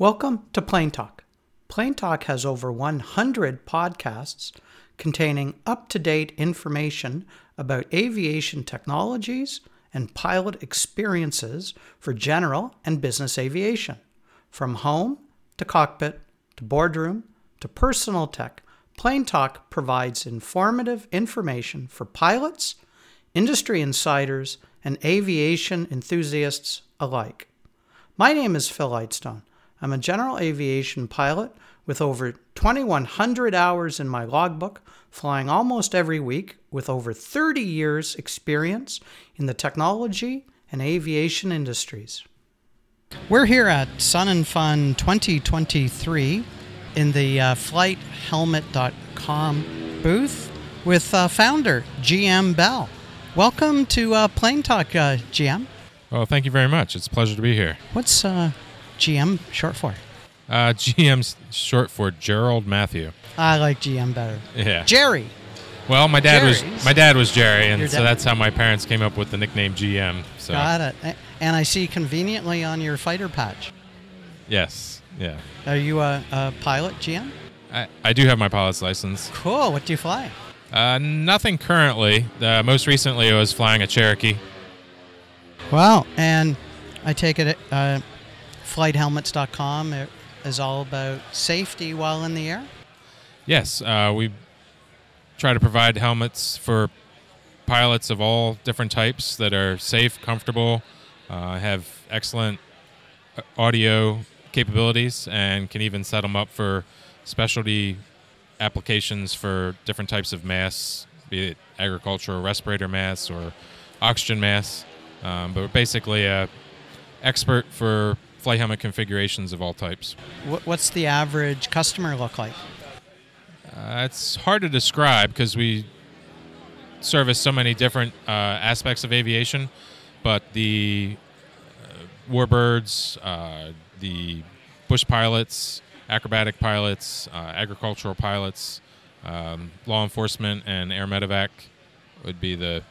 Welcome to Plane Talk. Plane Talk has over 100 podcasts containing up to date information about aviation technologies and pilot experiences for general and business aviation. From home to cockpit to boardroom to personal tech, Plane Talk provides informative information for pilots, industry insiders, and aviation enthusiasts alike. My name is Phil Lightstone. I'm a general aviation pilot with over 2,100 hours in my logbook, flying almost every week with over 30 years' experience in the technology and aviation industries. We're here at Sun and Fun 2023 in the uh, flighthelmet.com booth with uh, founder GM Bell. Welcome to uh, Plane Talk, uh, GM. Well, thank you very much. It's a pleasure to be here. What's uh, GM short for? Uh, GM's short for Gerald Matthew. I like GM better. Yeah. Jerry. Well, my dad Jerry's. was my dad was Jerry, and Your so dad. that's how my parents came up with the nickname GM. So Got it. And I see conveniently on your fighter patch. yes, yeah. Are you a, a pilot, GM? I, I do have my pilot's license. Cool. What do you fly? Uh, nothing currently. Uh, most recently, I was flying a Cherokee. Wow. And I take it uh, flighthelmets.com is all about safety while in the air? Yes, uh, we try to provide helmets for pilots of all different types that are safe, comfortable, uh, have excellent uh, audio capabilities, and can even set them up for specialty applications for different types of masks, be it agricultural respirator masks or oxygen masks. Um, but we're basically a expert for flight helmet configurations of all types. What's the average customer look like? Uh, it's hard to describe because we service so many different uh, aspects of aviation, but the uh, warbirds, uh, the bush pilots, acrobatic pilots, uh, agricultural pilots, um, law enforcement, and air medevac would be the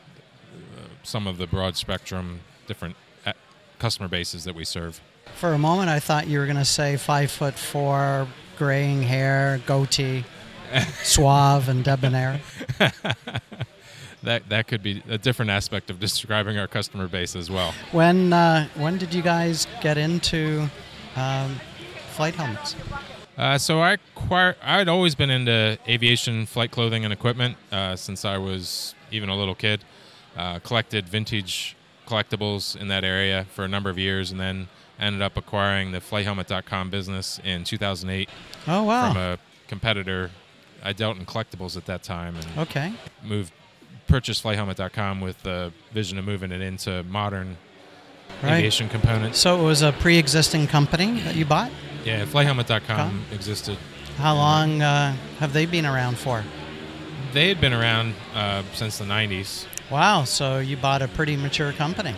uh, some of the broad spectrum different customer bases that we serve. For a moment, I thought you were going to say five foot four, graying hair, goatee, suave and debonair. That that could be a different aspect of describing our customer base as well. When uh, when did you guys get into um, flight helmets? Uh, so I acquire, I'd always been into aviation flight clothing and equipment uh, since I was even a little kid. Uh, collected vintage collectibles in that area for a number of years, and then ended up acquiring the FlightHelmet.com business in 2008 Oh wow! from a competitor. I dealt in collectibles at that time and okay. moved purchased FlightHelmet.com with the vision of moving it into modern Right. aviation components. So it was a pre-existing company that you bought. Yeah, FlightHelmet.com Come. existed How long uh, have they been around for? they had been around uh, since the 90s. Wow! So you bought a pretty mature company.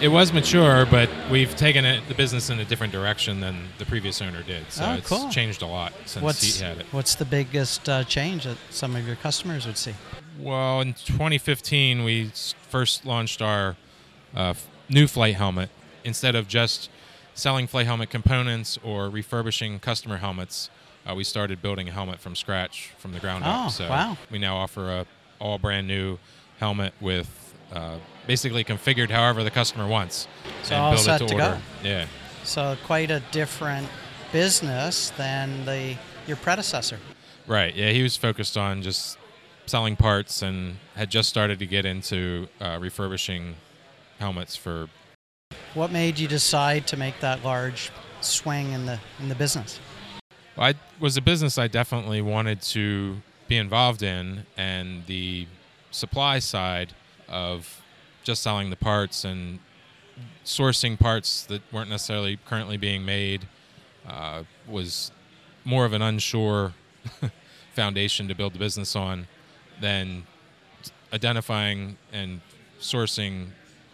It was mature, but we've taken it, the business in a different direction than the previous owner did. So Oh, it's cool. changed a lot since What's he had it. what's the biggest uh, change that some of your customers would see? Well, in 2015, we first launched our uh, new flight helmet. Instead of just selling flight helmet components or refurbishing customer helmets, uh, we started building a helmet from scratch, from the ground Oh, up. So wow. we now offer a all brand new helmet with uh, basically configured however the customer wants, So and all build set it to, to go. Yeah. So quite a different business than the your predecessor. Right. Yeah, he was focused on just selling parts and had just started to get into uh, refurbishing helmets for. What made you decide to make that large swing in the in the business? Well, I was a business I definitely wanted to be involved in, and the supply side of just selling the parts and sourcing parts that weren't necessarily currently being made uh, was more of an unsure foundation to build the business on than identifying and sourcing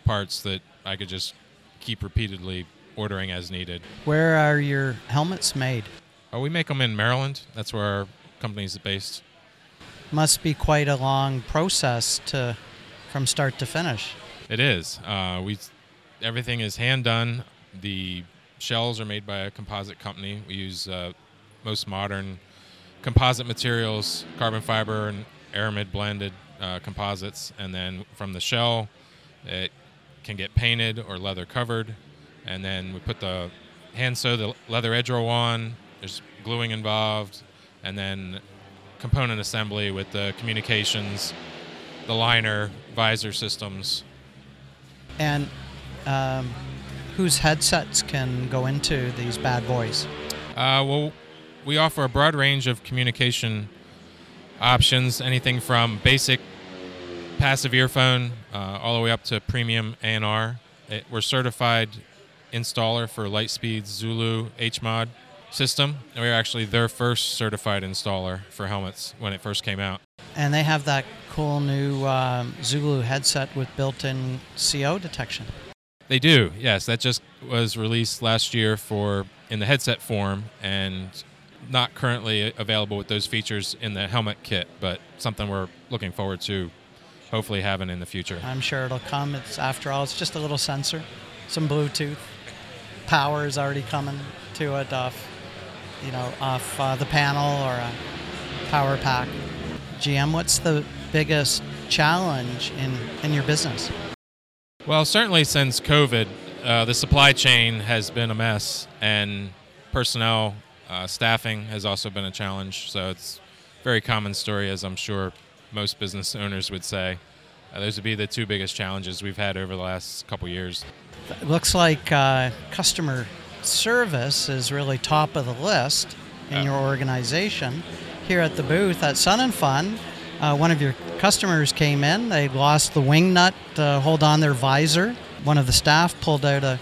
parts that I could just keep repeatedly ordering as needed. Where are your helmets made? Uh, we make them in Maryland. That's where our company is based. Must be quite a long process to from start to finish. It is. Uh, we everything is hand done. The shells are made by a composite company. We use uh, most modern composite materials, carbon fiber and aramid blended uh, composites, and then from the shell, it can get painted or leather covered, and then we put the hand sew the leather edge roll on. There's gluing involved, and then component assembly with the communications, the liner, visor systems. And um, whose headsets can go into these bad boys? Uh, well, we offer a broad range of communication options, anything from basic passive earphone uh, all the way up to premium ANR. It, we're certified installer for Lightspeed, Zulu HMOD system. We were actually their first certified installer for helmets when it first came out. And they have that cool new um, Zulu headset with built-in CO detection. They do, yes. That just was released last year for in the headset form and not currently available with those features in the helmet kit, but something we're looking forward to hopefully having in the future. I'm sure it'll come. It's after all, it's just a little sensor, some Bluetooth. Power is already coming to it off, you know, off uh, the panel or a power pack. GM, what's the biggest challenge in in your business? Well, certainly since COVID, uh, the supply chain has been a mess, and personnel uh, staffing has also been a challenge. So it's a very common story, as I'm sure most business owners would say. Uh, those would be the two biggest challenges we've had over the last couple years. It looks like uh, customer service is really top of the list in Uh. your organization. Here at the booth at Sun and Fun, uh, one of your customers came in. They lost the wing nut to hold on their visor. One of the staff pulled out a,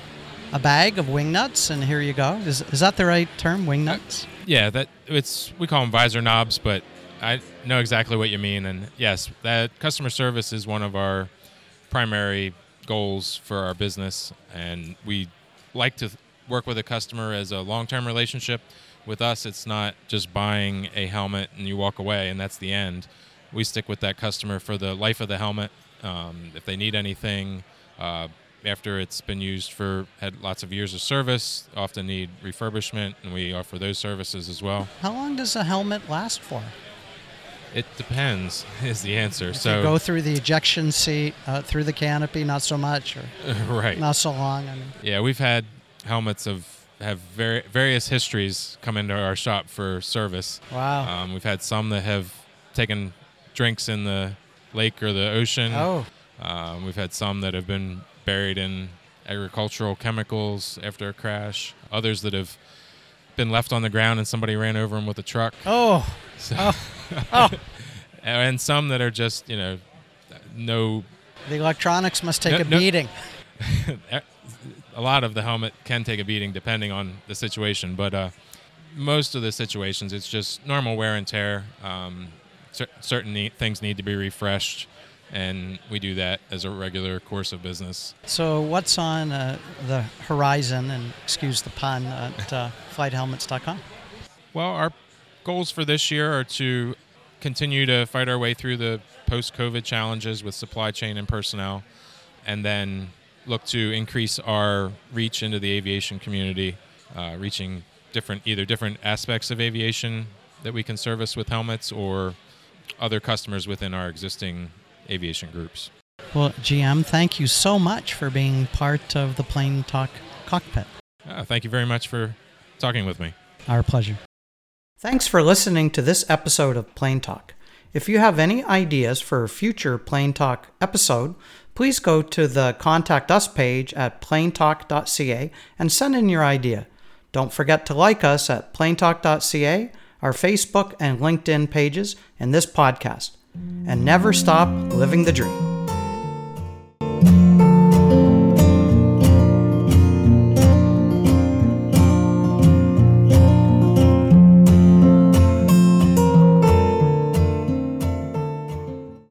a bag of wing nuts, and here you go. Is, is that the right term, wing nuts? Yeah, that it's we call them visor knobs, but I know exactly what you mean. And yes, that customer service is one of our primary goals for our business, and we like to work with a customer as a long-term relationship. With us, it's not just buying a helmet and you walk away and that's the end. We stick with that customer for the life of the helmet. Um, if they need anything, uh, after it's been used for had lots of years of service, often need refurbishment, and we offer those services as well. How long does a helmet last for? It depends, is the answer. If so you go through the ejection seat, uh, through the canopy, not so much, or right, not so long. I mean, yeah, we've had helmets of have very various histories come into our shop for service. wow. Um, we've had some that have taken drinks in the lake or the ocean. oh, Um, we've had some that have been buried in agricultural chemicals after a crash. Others that have been left on the ground and somebody ran over them with a truck. oh, So, oh, oh. and some that are just you know no The electronics must take No, a no. beating. a lot of the helmet can take a beating depending on the situation, but uh, most of the situations it's just normal wear and tear. Um, cer- certain ne- things need to be refreshed, and we do that as a regular course of business. So, what's on uh, the horizon, and excuse the pun, at uh, flighthelmets.com? Well, our goals for this year are to continue to fight our way through the post-COVID challenges with supply chain and personnel, and then look to increase our reach into the aviation community, uh, reaching different either different aspects of aviation that we can service with helmets or other customers within our existing aviation groups. Well, GM, thank you so much for being part of the Plane Talk cockpit. Uh, thank you very much for talking with me. Our pleasure. Thanks for listening to this episode of Plane Talk. If you have any ideas for a future Plane Talk episode, please go to the Contact Us page at planetalk.ca and send in your idea. Don't forget to like us at planetalk.ca, our Facebook and LinkedIn pages, and this podcast. And never stop living the dream.